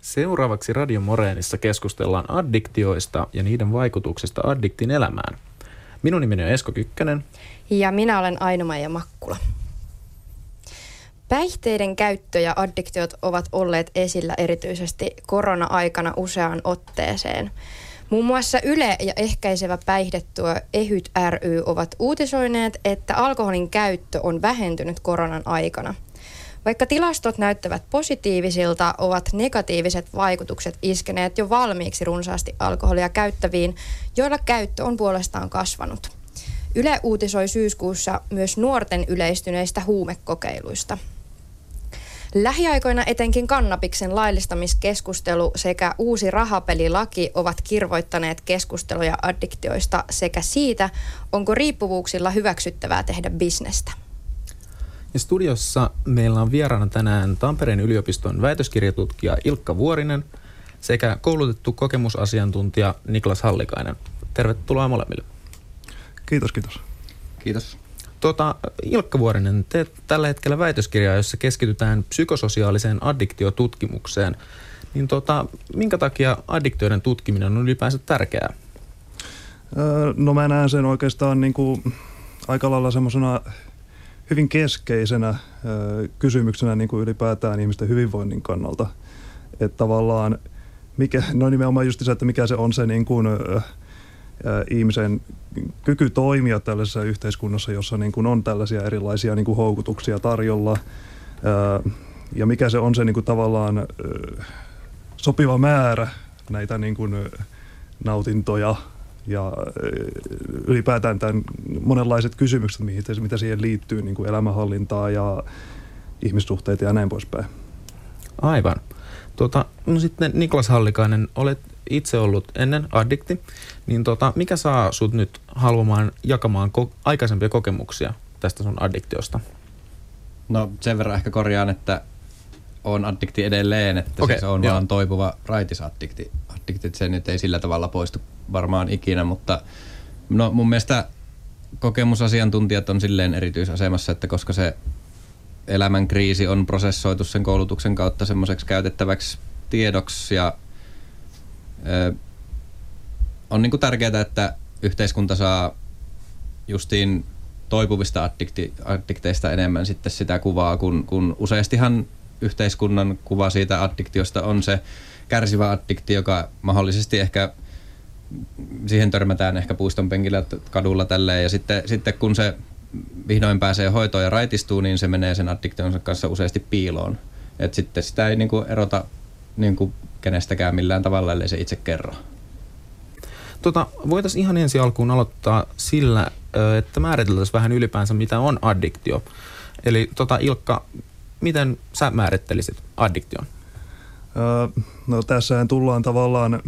Seuraavaksi Radio Moreenissa keskustellaan addiktioista ja niiden vaikutuksista addiktin elämään. Minun nimeni on Esko Kykkänen. Ja minä olen Aino-Maija Makkula. Päihteiden käyttö ja addiktiot ovat olleet esillä erityisesti korona-aikana useaan otteeseen. Muun muassa Yle ja ehkäisevä päihdetyö EHYT ry ovat uutisoineet, että alkoholin käyttö on vähentynyt koronan aikana. Vaikka tilastot näyttävät positiivisilta, ovat negatiiviset vaikutukset iskeneet jo valmiiksi runsaasti alkoholia käyttäviin, joilla käyttö on puolestaan kasvanut. Yle uutisoi syyskuussa myös nuorten yleistyneistä huumekokeiluista – Lähiaikoina etenkin kannabiksen laillistamiskeskustelu sekä uusi rahapelilaki ovat kirvoittaneet keskusteluja addiktioista sekä siitä, onko riippuvuuksilla hyväksyttävää tehdä bisnestä. Studiossa meillä on vieraana tänään Tampereen yliopiston väitöskirjatutkija Ilkka Vuorinen sekä koulutettu kokemusasiantuntija Niklas Hallikainen. Tervetuloa molemmille. Kiitos, kiitos. Kiitos. Tota, Ilkka Vuorinen, teet tällä hetkellä väitöskirjaa, jossa keskitytään psykososiaaliseen addiktiotutkimukseen. Niin tota, minkä takia addiktioiden tutkiminen on ylipäänsä tärkeää? no mä näen sen oikeastaan niin kuin aika lailla semmoisena hyvin keskeisenä kysymyksenä niin kuin ylipäätään ihmisten hyvinvoinnin kannalta. Että tavallaan, mikä, no nimenomaan just se, että mikä se on se niin kuin, ihmisen kyky toimia tällaisessa yhteiskunnassa, jossa niin kuin on tällaisia erilaisia niin kuin houkutuksia tarjolla. Ja mikä se on se niin kuin tavallaan sopiva määrä näitä niin kuin nautintoja ja ylipäätään tämän monenlaiset kysymykset, mitä siihen liittyy, niin kuin elämänhallintaa ja ihmissuhteita ja näin poispäin. Aivan. Tuota, no sitten Niklas Hallikainen, olet itse ollut ennen addikti, niin tota, mikä saa sut nyt haluamaan jakamaan ko- aikaisempia kokemuksia tästä sun addiktiosta? No sen verran ehkä korjaan, että on addikti edelleen, että okay, siis on joo. vaan toipuva raitisaddikti. Addiktit se nyt ei sillä tavalla poistu varmaan ikinä, mutta no mun mielestä kokemusasiantuntijat on silleen erityisasemassa, että koska se elämän kriisi on prosessoitu sen koulutuksen kautta semmoiseksi käytettäväksi tiedoksi ja on niin kuin tärkeää, että yhteiskunta saa justiin toipuvista addikteista enemmän sitten sitä kuvaa, kun, kun useastihan yhteiskunnan kuva siitä addiktiosta on se kärsivä addikti, joka mahdollisesti ehkä siihen törmätään ehkä puiston penkillä kadulla tälleen ja sitten, sitten kun se vihdoin pääsee hoitoon ja raitistuu, niin se menee sen addiktionsa kanssa useasti piiloon. Et sitten sitä ei niinku erota niinku kenestäkään millään tavalla, ellei se itse kerro. Tota, voitaisiin ihan ensi alkuun aloittaa sillä, että määriteltäisiin vähän ylipäänsä, mitä on addiktio. Eli tota, Ilkka, miten sä määrittelisit addiktion? Öö, no tässähän tullaan tavallaan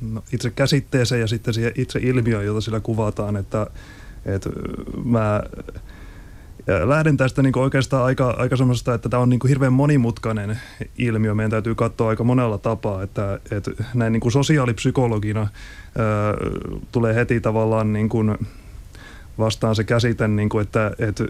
no, itse käsitteeseen ja sitten siihen itse ilmiöön, jota sillä kuvataan, että, että mä ja lähden tästä niin oikeastaan aika, aika semmoista, että tämä on niin hirveän monimutkainen ilmiö. Meidän täytyy katsoa aika monella tapaa, että, että näin niin sosiaalipsykologina ää, tulee heti tavallaan niin kuin vastaan se käsite, niin kuin, että, että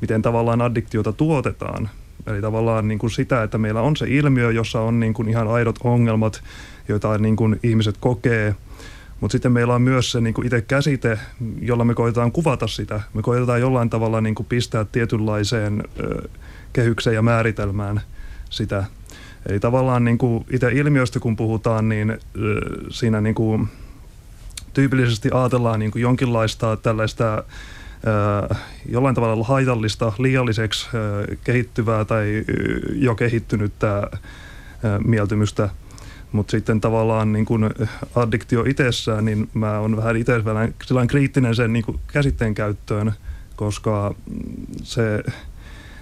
miten tavallaan addiktiota tuotetaan. Eli tavallaan niin kuin sitä, että meillä on se ilmiö, jossa on niin kuin ihan aidot ongelmat, joita niin kuin ihmiset kokee – mutta sitten meillä on myös se niin kuin itse käsite, jolla me koitetaan kuvata sitä. Me koitetaan jollain tavalla niin kuin pistää tietynlaiseen ö, kehykseen ja määritelmään sitä. Eli tavallaan niin kuin itse ilmiöstä kun puhutaan, niin ö, siinä niin kuin tyypillisesti ajatellaan niin kuin jonkinlaista tällaista jollain tavalla haitallista, liialliseksi kehittyvää tai jo kehittynyttä mieltymystä – mutta sitten tavallaan niin kun addiktio itsessään, niin mä oon vähän itse sellainen kriittinen sen niin käsitteen käyttöön, koska se,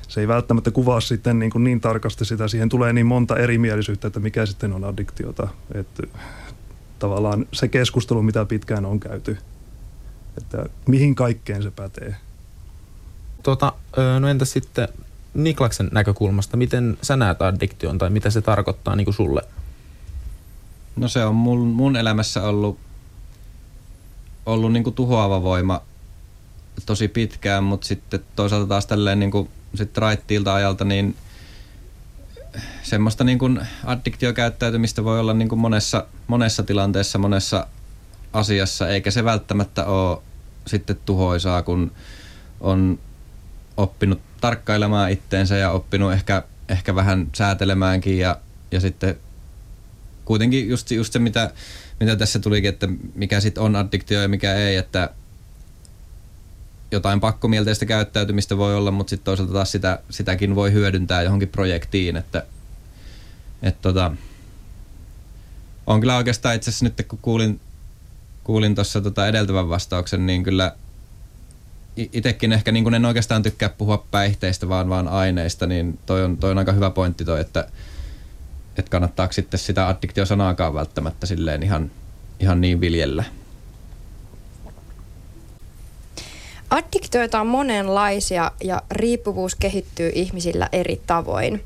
se ei välttämättä kuvaa sitten niin, niin tarkasti sitä. Siihen tulee niin monta erimielisyyttä, että mikä sitten on addiktiota. Että tavallaan se keskustelu, mitä pitkään on käyty, että mihin kaikkeen se pätee. Tota, no entä sitten Niklaksen näkökulmasta, miten sä näet addiktion tai mitä se tarkoittaa niin kuin sulle? No se on mun, mun elämässä ollut, ollut niin kuin tuhoava voima tosi pitkään, mutta sitten toisaalta taas tälleen niin kuin sit raittiilta ajalta, niin semmoista niin kuin addiktiokäyttäytymistä voi olla niin kuin monessa, monessa tilanteessa, monessa asiassa, eikä se välttämättä ole sitten tuhoisaa, kun on oppinut tarkkailemaan itteensä ja oppinut ehkä, ehkä vähän säätelemäänkin ja, ja sitten kuitenkin just, just se, mitä, mitä tässä tulikin, että mikä sitten on addiktio ja mikä ei, että jotain pakkomielteistä käyttäytymistä voi olla, mutta sitten toisaalta taas sitä, sitäkin voi hyödyntää johonkin projektiin, että et tota, on kyllä oikeastaan itse asiassa nyt kun kuulin, kuulin tuossa tota edeltävän vastauksen, niin kyllä itsekin ehkä niin kun en oikeastaan tykkää puhua päihteistä, vaan vaan aineista, niin toi on, toi on aika hyvä pointti toi, että, että kannattaako sitten sitä addiktiosanaakaan välttämättä silleen ihan, ihan niin viljellä. Addiktioita on monenlaisia ja riippuvuus kehittyy ihmisillä eri tavoin.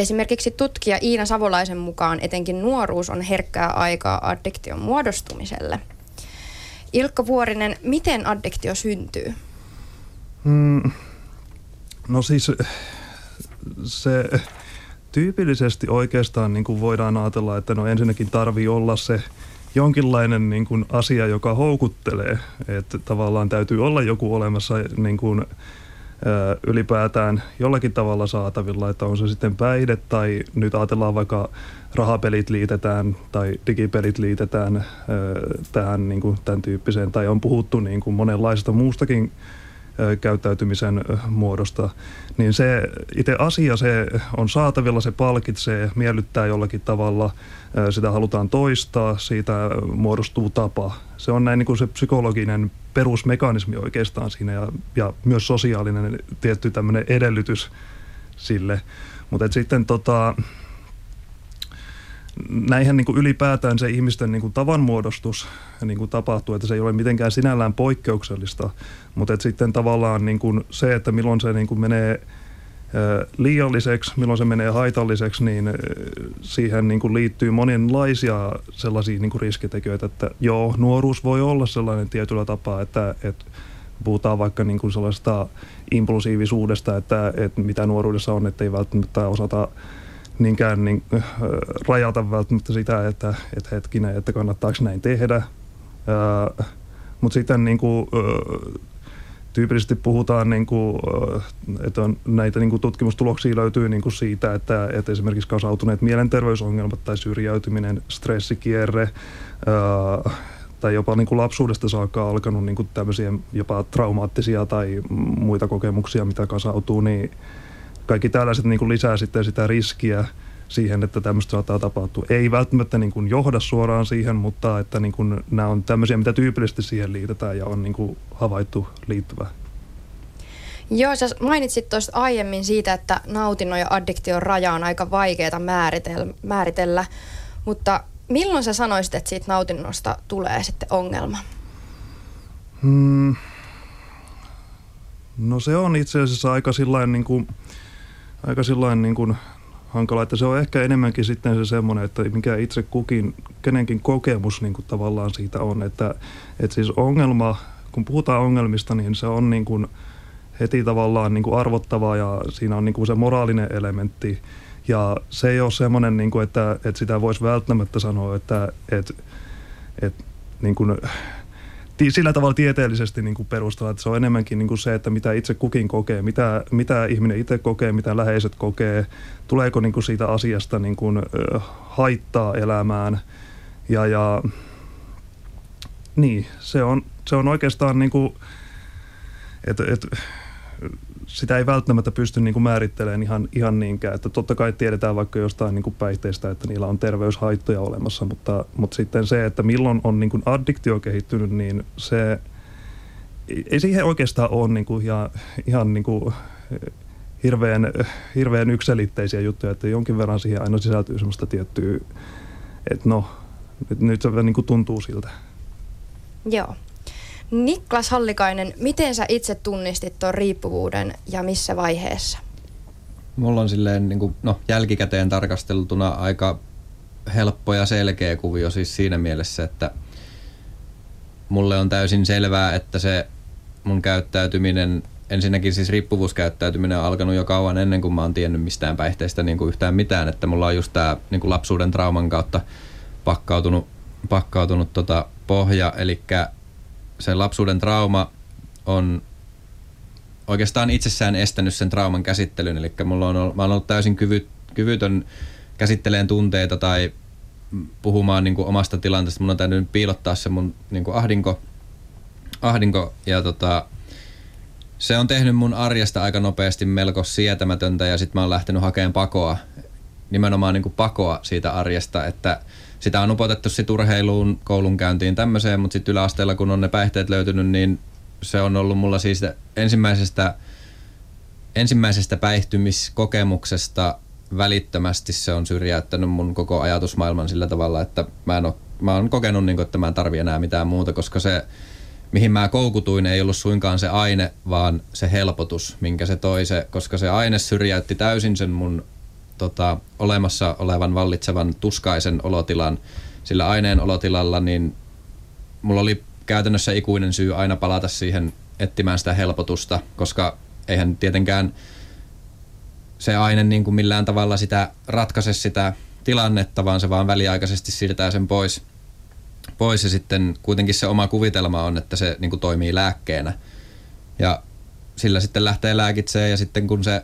Esimerkiksi tutkija Iina Savolaisen mukaan etenkin nuoruus on herkkää aikaa addiktion muodostumiselle. Ilkka Vuorinen, miten addiktio syntyy? Mm, no siis se tyypillisesti oikeastaan niin kuin voidaan ajatella, että no ensinnäkin tarvii olla se jonkinlainen niin kuin asia, joka houkuttelee. Että tavallaan täytyy olla joku olemassa niin kuin, ylipäätään jollakin tavalla saatavilla, että on se sitten päihde tai nyt ajatellaan vaikka rahapelit liitetään tai digipelit liitetään tähän niin kuin, tämän tyyppiseen tai on puhuttu niin kuin monenlaisesta muustakin käyttäytymisen muodosta, niin se itse asia se on saatavilla, se palkitsee, miellyttää jollakin tavalla, sitä halutaan toistaa, siitä muodostuu tapa. Se on näin niin kuin se psykologinen perusmekanismi oikeastaan siinä ja, ja myös sosiaalinen tietty tämmöinen edellytys sille. Mutta sitten tota, näinhän niin kuin ylipäätään se ihmisten niin kuin tavanmuodostus niin kuin tapahtuu, että se ei ole mitenkään sinällään poikkeuksellista, mutta että sitten tavallaan niin kuin se, että milloin se niin kuin menee liialliseksi, milloin se menee haitalliseksi, niin siihen niin kuin liittyy monenlaisia sellaisia niin kuin riskitekijöitä, että joo, nuoruus voi olla sellainen tietyllä tapaa, että, että puhutaan vaikka niin kuin sellaista impulsiivisuudesta, että, että mitä nuoruudessa on, että ei välttämättä osata niinkään niin, äh, rajata välttämättä sitä, että, että hetkinen, että kannattaako näin tehdä. Äh, Mutta sitten niin kuin, äh, tyypillisesti puhutaan, niin kuin, äh, että on, näitä niin kuin tutkimustuloksia löytyy niin kuin siitä, että, että esimerkiksi kasautuneet mielenterveysongelmat tai syrjäytyminen, stressikierre äh, tai jopa niin kuin lapsuudesta saakka alkanut niin kuin tämmöisiä jopa traumaattisia tai muita kokemuksia, mitä kasautuu, niin kaikki tällaiset niin kuin lisää sitten sitä riskiä siihen, että tämmöistä saattaa tapahtua. Ei välttämättä niin kuin johda suoraan siihen, mutta että niin kuin nämä on tämmöisiä, mitä tyypillisesti siihen liitetään ja on niin kuin havaittu liittyvä. Joo, sä mainitsit tuosta aiemmin siitä, että nautinnon ja addiktion raja on aika vaikeaa määritellä, määritellä, mutta milloin sä sanoisit, että siitä nautinnosta tulee sitten ongelma? Hmm. No se on itse asiassa aika sillain niin kuin, aika sillain niin kuin hankala, että se on ehkä enemmänkin sitten se semmoinen, että mikä itse kukin, kenenkin kokemus niin kuin tavallaan siitä on, että, että siis ongelma, kun puhutaan ongelmista, niin se on niin kuin heti tavallaan niin kuin arvottava ja siinä on niin kuin se moraalinen elementti. Ja se ei ole semmoinen, niin kuin, että, että sitä voisi välttämättä sanoa, että, että, että niin kuin, sillä tavalla tieteellisesti niin kuin perustella, että se on enemmänkin niin kuin se, että mitä itse kukin kokee, mitä, mitä ihminen itse kokee, mitä läheiset kokee, tuleeko niin kuin siitä asiasta niin kuin, haittaa elämään. Ja, ja niin, se on, se on oikeastaan niin kuin, että, että sitä ei välttämättä pysty niin kuin määrittelemään ihan, ihan niinkään. Että totta kai tiedetään vaikka jostain niin kuin päihteistä, että niillä on terveyshaittoja olemassa, mutta, mutta sitten se, että milloin on niin kuin addiktio kehittynyt, niin se ei siihen oikeastaan ole niin kuin ihan, ihan niin kuin hirveän, hirveän ykselitteisiä juttuja, että jonkin verran siihen aina sisältyy semmoista tiettyä, että no, nyt, nyt se niin kuin tuntuu siltä. Joo. Niklas Hallikainen, miten sä itse tunnistit tuon riippuvuuden ja missä vaiheessa? Mulla on silleen niin kuin, no, jälkikäteen tarkasteltuna aika helppo ja selkeä kuvio siis siinä mielessä, että mulle on täysin selvää, että se mun käyttäytyminen ensinnäkin siis riippuvuuskäyttäytyminen on alkanut jo kauan ennen kuin mä oon tiennyt mistään päihteistä niin kuin yhtään mitään, että mulla on just tää niin kuin lapsuuden trauman kautta pakkautunut, pakkautunut tota pohja, eli se lapsuuden trauma on oikeastaan itsessään estänyt sen trauman käsittelyn, eli mulla on ollut, mä oon ollut täysin kyvy, kyvytön käsitteleen tunteita tai puhumaan niin kuin omasta tilanteesta. Mun on täytynyt piilottaa se mun niin kuin ahdinko, ahdinko ja tota, se on tehnyt mun arjesta aika nopeasti melko sietämätöntä ja sitten mä oon lähtenyt hakemaan pakoa, nimenomaan niin kuin pakoa siitä arjesta, että sitä on upotettu sit urheiluun, koulunkäyntiin tämmöiseen, mutta sitten yläasteella kun on ne päihteet löytynyt, niin se on ollut mulla siis ensimmäisestä, ensimmäisestä päihtymiskokemuksesta välittömästi se on syrjäyttänyt mun koko ajatusmaailman sillä tavalla, että mä, en ole, mä oon kokenut, niin kuin, että mä en tarvi enää mitään muuta, koska se, mihin mä koukutuin, ei ollut suinkaan se aine, vaan se helpotus, minkä se toi se, koska se aine syrjäytti täysin sen mun tota, olemassa olevan vallitsevan tuskaisen olotilan. Sillä aineen olotilalla, niin mulla oli käytännössä ikuinen syy aina palata siihen etsimään sitä helpotusta, koska eihän tietenkään se aine niin kuin millään tavalla sitä ratkaise sitä tilannetta, vaan se vaan väliaikaisesti siirtää sen pois. pois ja sitten kuitenkin se oma kuvitelma on, että se niin kuin toimii lääkkeenä. Ja sillä sitten lähtee lääkitseen ja sitten kun se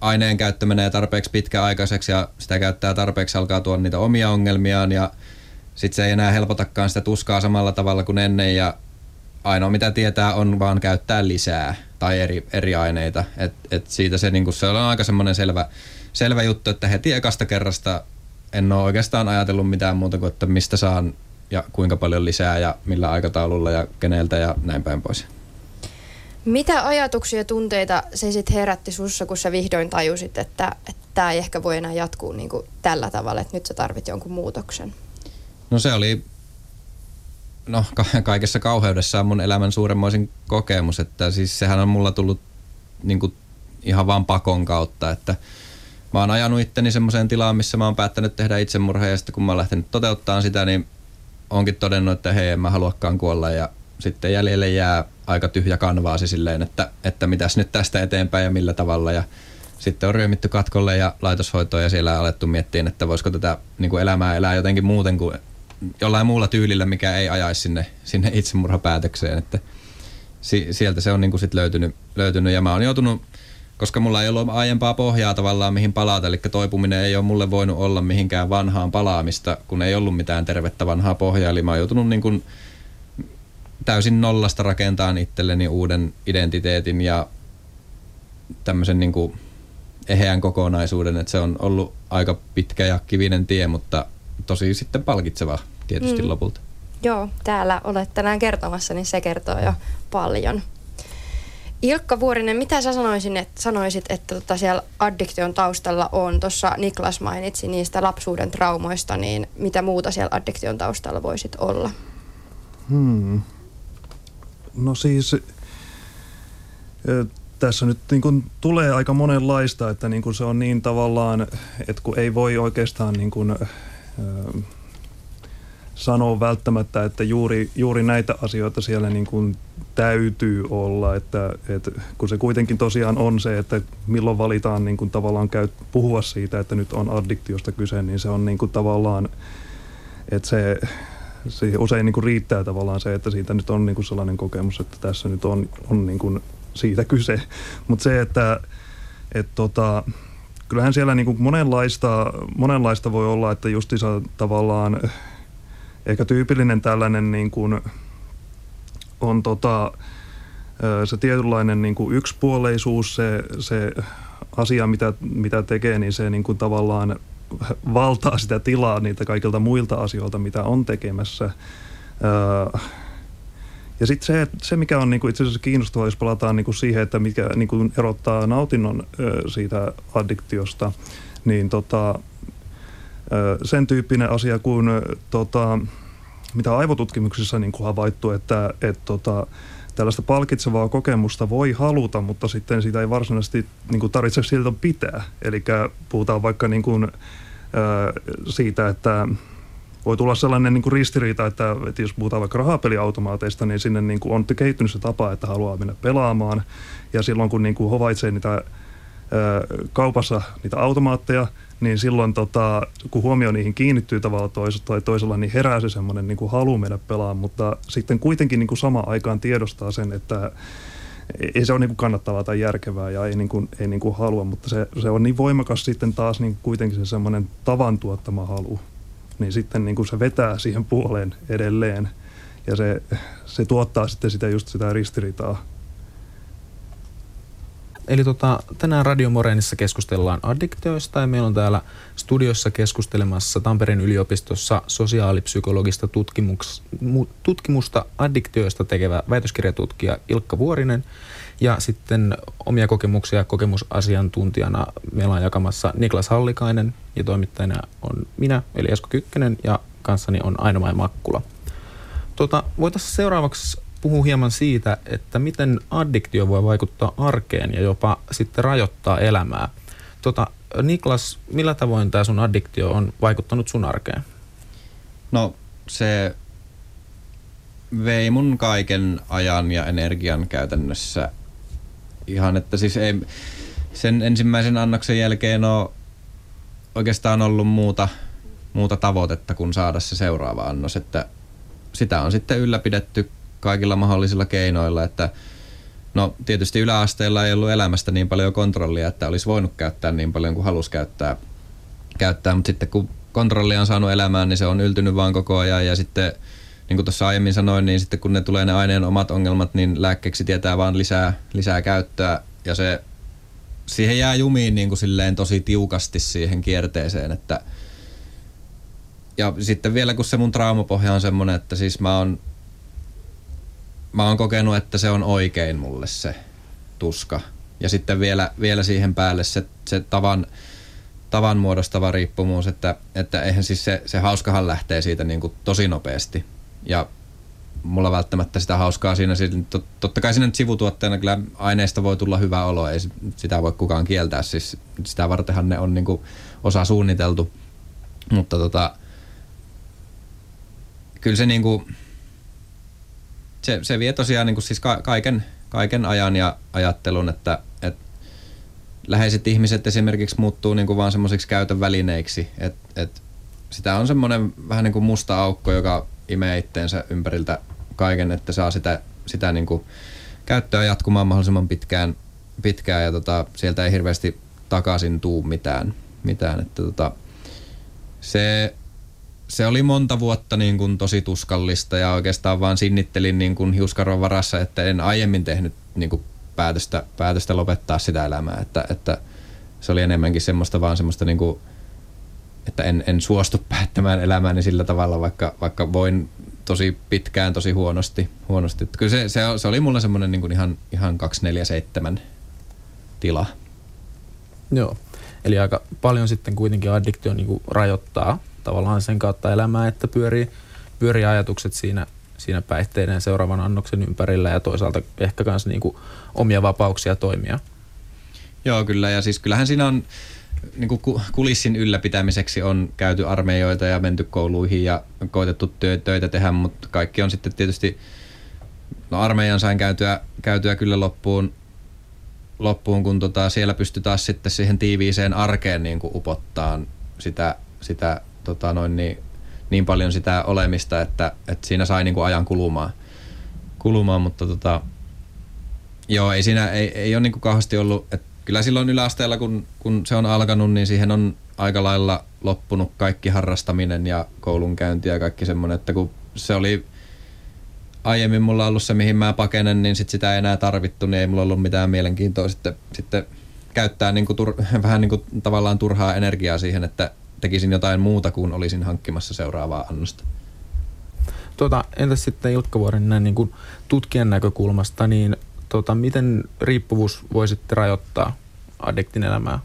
aineen käyttö menee tarpeeksi pitkäaikaiseksi ja sitä käyttää tarpeeksi, alkaa tuoda niitä omia ongelmiaan ja sitten se ei enää helpotakaan sitä tuskaa samalla tavalla kuin ennen ja ainoa mitä tietää on vaan käyttää lisää tai eri, eri aineita. Et, et siitä se, niinku, se on aika semmoinen selvä, selvä juttu, että heti ekasta kerrasta en ole oikeastaan ajatellut mitään muuta kuin, että mistä saan ja kuinka paljon lisää ja millä aikataululla ja keneltä ja näin päin pois. Mitä ajatuksia ja tunteita se sitten herätti sussa, kun sä vihdoin tajusit, että tämä ei ehkä voi enää jatkuu niin kuin tällä tavalla, että nyt sä tarvit jonkun muutoksen? No se oli no, ka- kaikessa kauheudessaan mun elämän suuremmoisin kokemus, että siis sehän on mulla tullut niin kuin ihan vaan pakon kautta, että mä oon ajanut itteni semmoiseen tilaan, missä mä oon päättänyt tehdä itsemurhaa ja sitten kun mä oon lähtenyt toteuttaa sitä, niin onkin todennut, että hei, en mä haluakaan kuolla ja sitten jäljelle jää aika tyhjä kanvaasi silleen, että, että mitäs nyt tästä eteenpäin ja millä tavalla ja sitten on ryömitty katkolle ja laitoshoitoon ja siellä on alettu miettiä, että voisiko tätä niin kuin elämää elää jotenkin muuten kuin jollain muulla tyylillä, mikä ei ajaisi sinne, sinne itsemurhapäätökseen. Että si, sieltä se on niin kuin sit löytynyt, löytynyt ja mä oon joutunut, koska mulla ei ollut aiempaa pohjaa tavallaan mihin palata, eli toipuminen ei ole mulle voinut olla mihinkään vanhaan palaamista, kun ei ollut mitään tervettä vanhaa pohjaa, eli mä oon joutunut niin kuin täysin nollasta rakentamaan itselleni uuden identiteetin ja tämmöisen niin kuin eheän kokonaisuuden, että se on ollut aika pitkä ja kivinen tie, mutta tosi sitten palkitseva tietysti mm. lopulta. Joo, täällä olet tänään kertomassa, niin se kertoo jo paljon. Ilkka Vuorinen, mitä sä sanoisin, että, sanoisit, että tota siellä addiktion taustalla on? Tuossa Niklas mainitsi niistä lapsuuden traumoista, niin mitä muuta siellä addiktion taustalla voisit olla? Hmm. No siis tässä nyt niin kuin tulee aika monenlaista, että niin kuin se on niin tavallaan, että kun ei voi oikeastaan niin kuin, sanoa välttämättä, että juuri, juuri näitä asioita siellä niin kuin täytyy olla, että, että kun se kuitenkin tosiaan on se, että milloin valitaan niin kuin tavallaan käy, puhua siitä, että nyt on addiktiosta kyse, niin se on niin kuin tavallaan, että se, se usein niin kuin riittää tavallaan se, että siitä nyt on niin kuin sellainen kokemus, että tässä nyt on, on niin kuin siitä kyse. Mutta se, että et tota, kyllähän siellä niin kuin monenlaista, monenlaista voi olla, että justiinsa tavallaan ehkä tyypillinen tällainen niin kuin on tota, se tietynlainen niin kuin yksipuoleisuus, se, se asia, mitä, mitä tekee, niin se niin kuin tavallaan valtaa sitä tilaa niitä kaikilta muilta asioilta, mitä on tekemässä. Ja sitten se, se, mikä on niinku itse asiassa kiinnostavaa, jos palataan niinku siihen, että mikä niinku erottaa nautinnon ö, siitä addiktiosta, niin tota, ö, sen tyyppinen asia kuin tota, mitä aivotutkimuksissa niin kuin havaittu, että et, tota, tällaista palkitsevaa kokemusta voi haluta, mutta sitten sitä ei varsinaisesti niin kuin tarvitse siltä pitää. Eli puhutaan vaikka niin kuin, ö, siitä, että voi tulla sellainen niin kuin ristiriita, että, että jos puhutaan vaikka rahapeliautomaateista, niin sinne niin kuin on kehittynyt se tapa, että haluaa mennä pelaamaan. Ja silloin kun niin kuin havaitsee niitä kaupassa niitä automaatteja, niin silloin tota, kun huomio niihin kiinnittyy tavalla toisella tai toisella, niin herää se semmoinen niin kuin halu mennä pelaamaan, mutta sitten kuitenkin niin kuin samaan aikaan tiedostaa sen, että ei se ole niin kuin kannattavaa tai järkevää ja ei, niin kuin, ei niin kuin halua, mutta se, se on niin voimakas sitten taas niin kuitenkin se semmoinen tavan tuottama halu niin sitten niin kuin se vetää siihen puoleen edelleen ja se, se tuottaa sitten sitä just sitä ristiriitaa. Eli tota, tänään Radio Morenissa keskustellaan addiktioista ja meillä on täällä studiossa keskustelemassa Tampereen yliopistossa sosiaalipsykologista tutkimus, tutkimusta addiktioista tekevä väitöskirjatutkija Ilkka Vuorinen ja sitten omia kokemuksia kokemusasiantuntijana meillä on jakamassa Niklas Hallikainen ja toimittajana on minä, eli Esko Kykkönen ja kanssani on Aino Makkula. Tota, voitaisiin seuraavaksi puhua hieman siitä, että miten addiktio voi vaikuttaa arkeen ja jopa sitten rajoittaa elämää. Tota, Niklas, millä tavoin tämä sun addiktio on vaikuttanut sun arkeen? No se vei mun kaiken ajan ja energian käytännössä ihan, että siis ei, sen ensimmäisen annoksen jälkeen ole oikeastaan ollut muuta, muuta tavoitetta kuin saada se seuraava annos, että sitä on sitten ylläpidetty kaikilla mahdollisilla keinoilla, että no tietysti yläasteella ei ollut elämästä niin paljon kontrollia, että olisi voinut käyttää niin paljon kuin halusi käyttää, käyttää mutta sitten kun kontrollia on saanut elämään, niin se on yltynyt vaan koko ajan ja sitten niin kuin tuossa aiemmin sanoin, niin sitten kun ne tulee ne aineen omat ongelmat, niin lääkkeeksi tietää vaan lisää, lisää käyttöä ja se siihen jää jumiin niin kuin silleen tosi tiukasti siihen kierteeseen, että ja sitten vielä kun se mun traumapohja on semmoinen, että siis mä oon, mä oon kokenut, että se on oikein mulle se tuska. Ja sitten vielä, vielä siihen päälle se, se tavan, tavan muodostava riippumus, että, että eihän siis se, se hauskahan lähtee siitä niin kuin tosi nopeasti ja mulla välttämättä sitä hauskaa siinä. Totta kai siinä nyt sivutuotteena kyllä aineista voi tulla hyvä olo, ei sitä voi kukaan kieltää. Siis sitä vartenhan ne on niinku osa suunniteltu. Mutta tota, kyllä se niinku, se, se vie tosiaan niinku siis ka- kaiken, kaiken ajan ja ajattelun, että, että läheiset ihmiset esimerkiksi muuttuu niinku vaan semmoisiksi käytön välineiksi, että, että sitä on semmoinen vähän niin kuin musta aukko, joka imee itteensä ympäriltä kaiken, että saa sitä, sitä niin kuin käyttöä jatkumaan mahdollisimman pitkään, pitkään ja tota, sieltä ei hirveästi takaisin tuu mitään. mitään että tota, se, se oli monta vuotta niin kuin tosi tuskallista ja oikeastaan vaan sinnittelin niin kuin hiuskarvan varassa, että en aiemmin tehnyt niin kuin päätöstä, päätöstä lopettaa sitä elämää. Että, että se oli enemmänkin semmoista vaan semmoista niin kuin että en, en suostu päättämään elämääni sillä tavalla, vaikka, vaikka voin tosi pitkään tosi huonosti. huonosti. Että kyllä se, se, se oli mulla semmoinen niin ihan, ihan 247 tila. Joo, eli aika paljon sitten kuitenkin addiktio niin kuin rajoittaa tavallaan sen kautta elämää, että pyörii, pyörii ajatukset siinä, siinä päihteiden seuraavan annoksen ympärillä ja toisaalta ehkä myös niin kuin omia vapauksia toimia. Joo, kyllä. Ja siis kyllähän siinä on niin kuin kulissin ylläpitämiseksi on käyty armeijoita ja menty kouluihin ja koitettu töitä tehdä, mutta kaikki on sitten tietysti, no armeijan sain käytyä, käytyä kyllä loppuun, loppuun kun tota, siellä pystyy taas sitten siihen tiiviiseen arkeen niin kuin upottaa sitä, sitä tota noin niin, niin paljon sitä olemista, että, että siinä sai niin kuin ajan kulumaan, kulumaan mutta tota, joo, ei siinä ei, ei ole niin kuin kauheasti ollut, että kyllä silloin yläasteella, kun, kun se on alkanut, niin siihen on aika lailla loppunut kaikki harrastaminen ja koulunkäynti ja kaikki semmoinen, että kun se oli aiemmin mulla ollut se, mihin mä pakenen, niin sit sitä ei enää tarvittu, niin ei mulla ollut mitään mielenkiintoa sitten, sitten käyttää niin kuin tur, vähän niin kuin tavallaan turhaa energiaa siihen, että tekisin jotain muuta kuin olisin hankkimassa seuraavaa annosta. Tuota, entäs sitten Ilkka Vuoren näin niin kuin tutkijan näkökulmasta, niin tota, miten riippuvuus voi sitten rajoittaa addiktin elämää?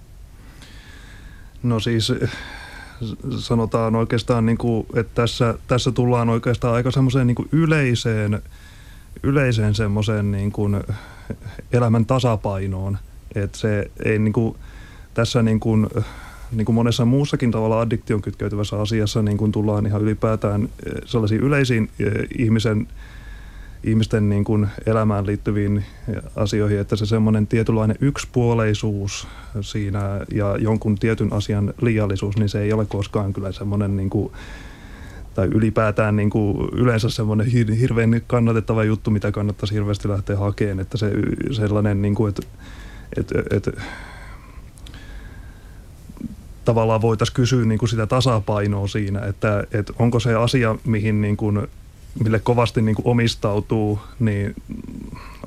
No siis sanotaan oikeastaan, niin kuin, että tässä, tässä tullaan oikeastaan aika semmoiseen niin yleiseen, yleiseen semmoiseen niin kuin elämän tasapainoon. Että se ei niin kuin, tässä niin kuin, niin kuin monessa muussakin tavalla addiktion kytkeytyvässä asiassa niin kuin tullaan ihan ylipäätään eh, sellaisiin yleisiin eh, ihmisen, ihmisten niin kuin elämään liittyviin asioihin, että se semmoinen tietynlainen yksipuoleisuus siinä ja jonkun tietyn asian liiallisuus, niin se ei ole koskaan kyllä semmoinen niin kuin, tai ylipäätään niin kuin yleensä semmoinen hirveän kannatettava juttu, mitä kannattaisi hirveästi lähteä hakemaan, että se sellainen, niin kuin, että, että, että tavallaan voitaisiin kysyä niin kuin sitä tasapainoa siinä, että, että onko se asia, mihin niin kuin, mille kovasti niin kuin omistautuu, niin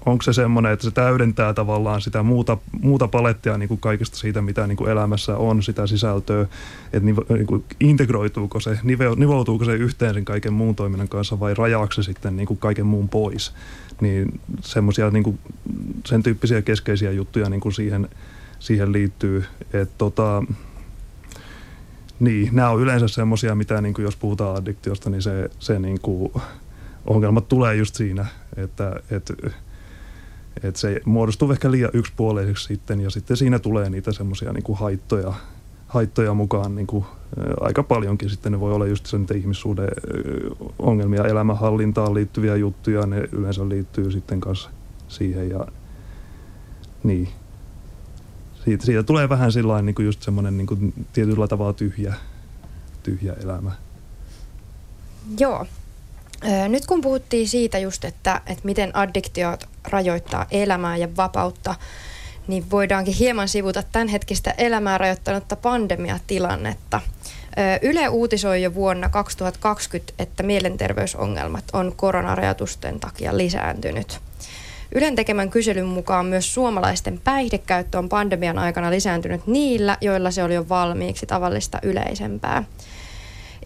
onko se semmoinen, että se täydentää tavallaan sitä muuta, muuta palettia niin kuin kaikesta siitä, mitä niin kuin elämässä on, sitä sisältöä, että niin kuin integroituuko se, nivoutuuko se yhteen sen kaiken muun toiminnan kanssa vai rajaako se sitten niin kuin kaiken muun pois. Niin semmoisia niin kuin, sen tyyppisiä keskeisiä juttuja niin kuin siihen, siihen liittyy, että tota, niin, nämä on yleensä semmoisia, mitä niin kuin jos puhutaan addiktiosta, niin se, se niin kuin, ongelmat tulee just siinä, että, että, että se muodostuu ehkä liian yksipuoliseksi sitten ja sitten siinä tulee niitä semmoisia niin kuin haittoja, haittoja mukaan niin kuin, aika paljonkin. Sitten ne voi olla just se ihmissuuden ongelmia, elämänhallintaan liittyviä juttuja, ne yleensä liittyy sitten kanssa siihen ja niin, siitä, siitä tulee vähän sillain, niin kuin just semmoinen niin kuin tietyllä tavalla tyhjä, tyhjä elämä. Joo. Nyt kun puhuttiin siitä just, että, että miten addiktiot rajoittaa elämää ja vapautta, niin voidaankin hieman sivuta tämänhetkistä elämää rajoittanutta pandemiatilannetta. Yle uutisoi jo vuonna 2020, että mielenterveysongelmat on koronarajoitusten takia lisääntynyt. Ylen tekemän kyselyn mukaan myös suomalaisten päihdekäyttö on pandemian aikana lisääntynyt niillä, joilla se oli jo valmiiksi tavallista yleisempää.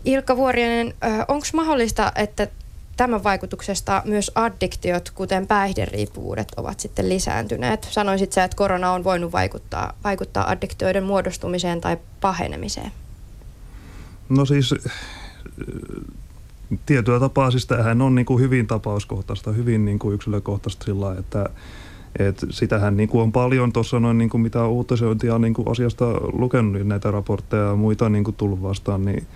Ilkka Vuorinen, onko mahdollista, että tämän vaikutuksesta myös addiktiot, kuten päihderiippuvuudet, ovat sitten lisääntyneet? Sanoisit sä, että korona on voinut vaikuttaa, vaikuttaa addiktioiden muodostumiseen tai pahenemiseen? No siis tietyllä tapaa siis tämähän on niin kuin hyvin tapauskohtaista, hyvin niin kuin yksilökohtaista sillä lailla, että et sitähän niin kuin on paljon tuossa noin niin kuin mitä uutisointia niin kuin asiasta lukenut, niin näitä raportteja ja muita niin kuin tullut vastaan, niin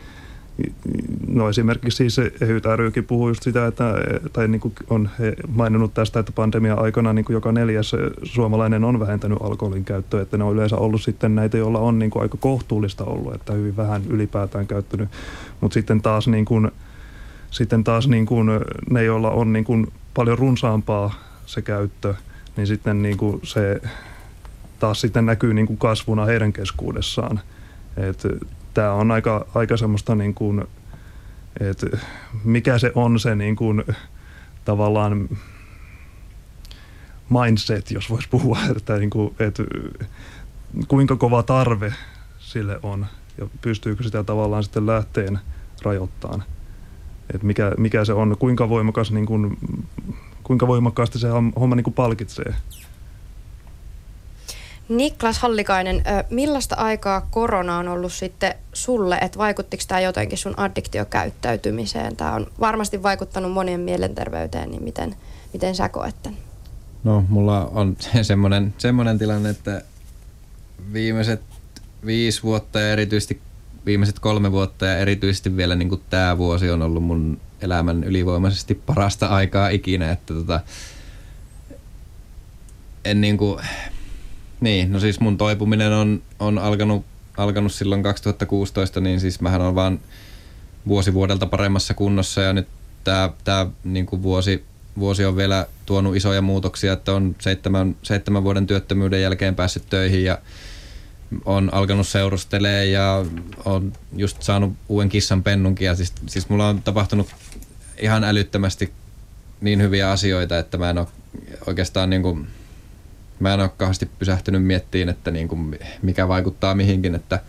No esimerkiksi siis EHYT rykin puhuu just sitä, että, tai niin kuin on maininnut tästä, että pandemian aikana niin kuin joka neljäs suomalainen on vähentänyt alkoholin käyttöä, että ne on yleensä ollut sitten näitä, joilla on niin kuin aika kohtuullista ollut, että hyvin vähän ylipäätään käyttänyt, mutta sitten taas niin kuin, sitten taas niin kuin ne, joilla on niin kuin paljon runsaampaa se käyttö, niin sitten niin kuin se taas sitten näkyy niin kuin kasvuna heidän keskuudessaan. Tämä on aika, aika semmoista, niin kuin, että mikä se on se niin kuin, tavallaan mindset, jos voisi puhua, että, niin kuin, että kuinka kova tarve sille on ja pystyykö sitä tavallaan sitten lähteen rajoittamaan että mikä, mikä se on, kuinka voimakas, niin kuin, kuinka voimakkaasti se homma niin kuin palkitsee. Niklas Hallikainen, millaista aikaa korona on ollut sitten sulle, että vaikuttiko tämä jotenkin sun addiktiokäyttäytymiseen? Tämä on varmasti vaikuttanut monien mielenterveyteen, niin miten, miten sä koet tämän? No, mulla on semmoinen, semmoinen tilanne, että viimeiset viisi vuotta ja erityisesti viimeiset kolme vuotta ja erityisesti vielä niin tämä vuosi on ollut mun elämän ylivoimaisesti parasta aikaa ikinä, että tota, en niin kuin, niin, no siis mun toipuminen on, on alkanut, alkanut silloin 2016, niin siis mähän on vaan vuosi vuodelta paremmassa kunnossa ja nyt tämä, tämä niin kuin vuosi, vuosi on vielä tuonut isoja muutoksia, että on seitsemän, seitsemän vuoden työttömyyden jälkeen päässyt töihin ja on alkanut seurustelee ja on just saanut uuden kissan pennunkin. Ja siis, siis mulla on tapahtunut ihan älyttömästi niin hyviä asioita, että mä en ole oikeastaan niin kuin, mä en ole kauheasti pysähtynyt miettiin, että niin kuin, mikä vaikuttaa mihinkin. Että,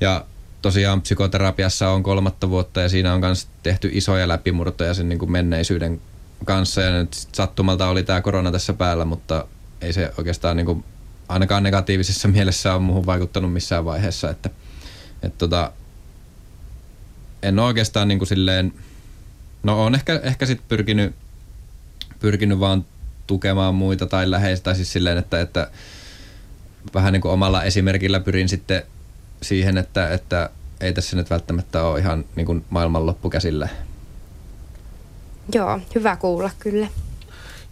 ja tosiaan psykoterapiassa on kolmatta vuotta ja siinä on myös tehty isoja läpimurtoja sen niin kuin menneisyyden kanssa. Ja nyt sattumalta oli tämä korona tässä päällä, mutta ei se oikeastaan niin kuin ainakaan negatiivisessa mielessä on muuhun vaikuttanut missään vaiheessa, että, että tota, en ole oikeastaan niin kuin silleen, no on ehkä, ehkä sitten pyrkinyt, pyrkinyt vaan tukemaan muita tai läheistä, tai siis silleen, että, että vähän niin kuin omalla esimerkillä pyrin sitten siihen, että, että ei tässä nyt välttämättä ole ihan niin kuin maailmanloppu käsillä. Joo, hyvä kuulla kyllä.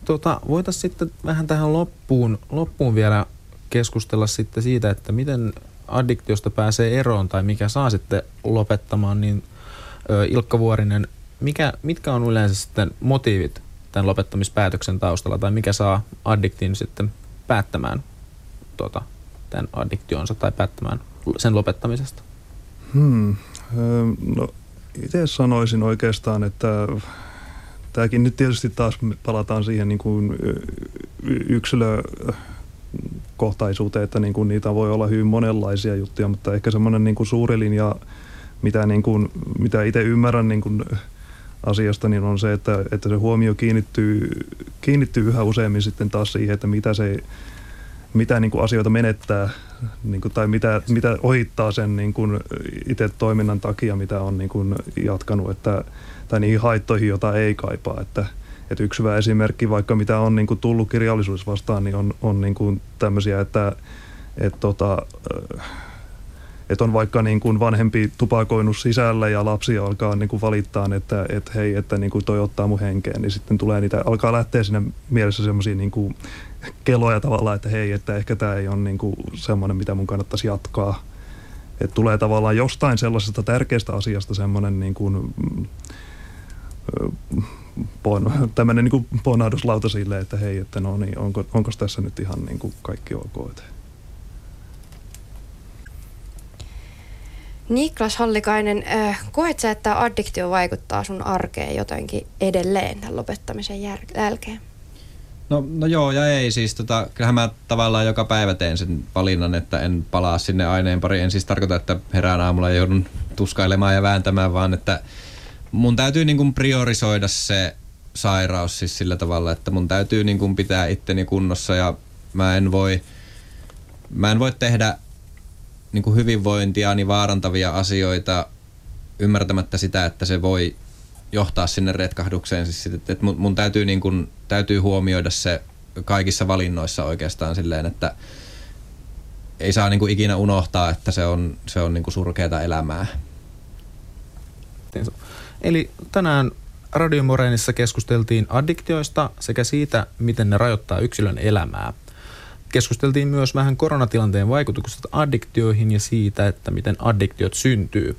Tota, Voitaisiin sitten vähän tähän loppuun, loppuun vielä keskustella sitten siitä, että miten addiktiosta pääsee eroon tai mikä saa sitten lopettamaan, niin Ilkka Vuorinen, mikä, mitkä on yleensä sitten motiivit tämän lopettamispäätöksen taustalla tai mikä saa addiktin sitten päättämään tota, tämän addiktionsa tai päättämään sen lopettamisesta? Hmm. No itse sanoisin oikeastaan, että tämäkin nyt tietysti taas palataan siihen niin kuin yksilökohtaisuuteen, että niin kuin niitä voi olla hyvin monenlaisia juttuja, mutta ehkä semmoinen niin kuin suuri linja, mitä, niin kuin, mitä itse ymmärrän niin kuin asiasta, niin on se, että, että se huomio kiinnittyy, kiinnittyy yhä useammin sitten taas siihen, että mitä se mitä niin kuin asioita menettää niin kuin, tai mitä, mitä ohittaa sen niin kuin itse toiminnan takia, mitä on niin kuin jatkanut, että, tai niihin haittoihin, joita ei kaipaa. Että, että yksi hyvä esimerkki, vaikka mitä on niin kuin tullut kirjallisuus vastaan, niin on, on niin kuin tämmöisiä, että, että tota, että on vaikka niin kuin vanhempi tupakoinut sisällä ja lapsi alkaa niin kuin valittaa, että, että hei, että niin kuin toi ottaa mun henkeen, niin sitten tulee niitä, alkaa lähteä sinne mielessä semmoisia niin kuin keloja tavallaan, että hei, että ehkä tämä ei ole niin kuin semmoinen, mitä mun kannattaisi jatkaa. Että tulee tavallaan jostain sellaisesta tärkeästä asiasta semmoinen niin kuin, pon, tämmöinen niin ponahduslauta sille, että hei, että no niin, onko, onko tässä nyt ihan niin kuin kaikki ok. Että. Niklas Hallikainen, äh, koet sä, että addiktio vaikuttaa sun arkeen jotenkin edelleen tämän lopettamisen jälkeen? No, no joo ja ei. Siis tota, kyllähän mä tavallaan joka päivä teen sen valinnan, että en palaa sinne aineen pariin. En siis tarkoita, että herään aamulla ja joudun tuskailemaan ja vääntämään, vaan että mun täytyy niin kuin priorisoida se sairaus siis sillä tavalla, että mun täytyy niin kuin pitää itteni kunnossa ja mä en voi, mä en voi tehdä niin kuin hyvinvointiani vaarantavia asioita ymmärtämättä sitä, että se voi johtaa sinne retkahdukseen. Siis sit, että mun, mun täytyy, niin kun, täytyy huomioida se kaikissa valinnoissa oikeastaan silleen, että ei saa niin kuin ikinä unohtaa, että se on, se on niin kuin surkeata elämää. Eli tänään Radio Morenissa keskusteltiin addiktioista sekä siitä, miten ne rajoittaa yksilön elämää. Keskusteltiin myös vähän koronatilanteen vaikutuksesta addiktioihin ja siitä, että miten addiktiot syntyy.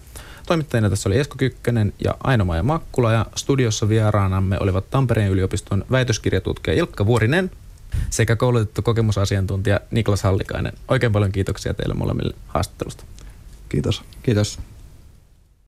Toimittajina tässä oli Esko Kykkönen ja aino ja Makkula ja studiossa vieraanamme olivat Tampereen yliopiston väitöskirjatutkija Ilkka Vuorinen sekä koulutettu kokemusasiantuntija Niklas Hallikainen. Oikein paljon kiitoksia teille molemmille haastattelusta. Kiitos. Kiitos.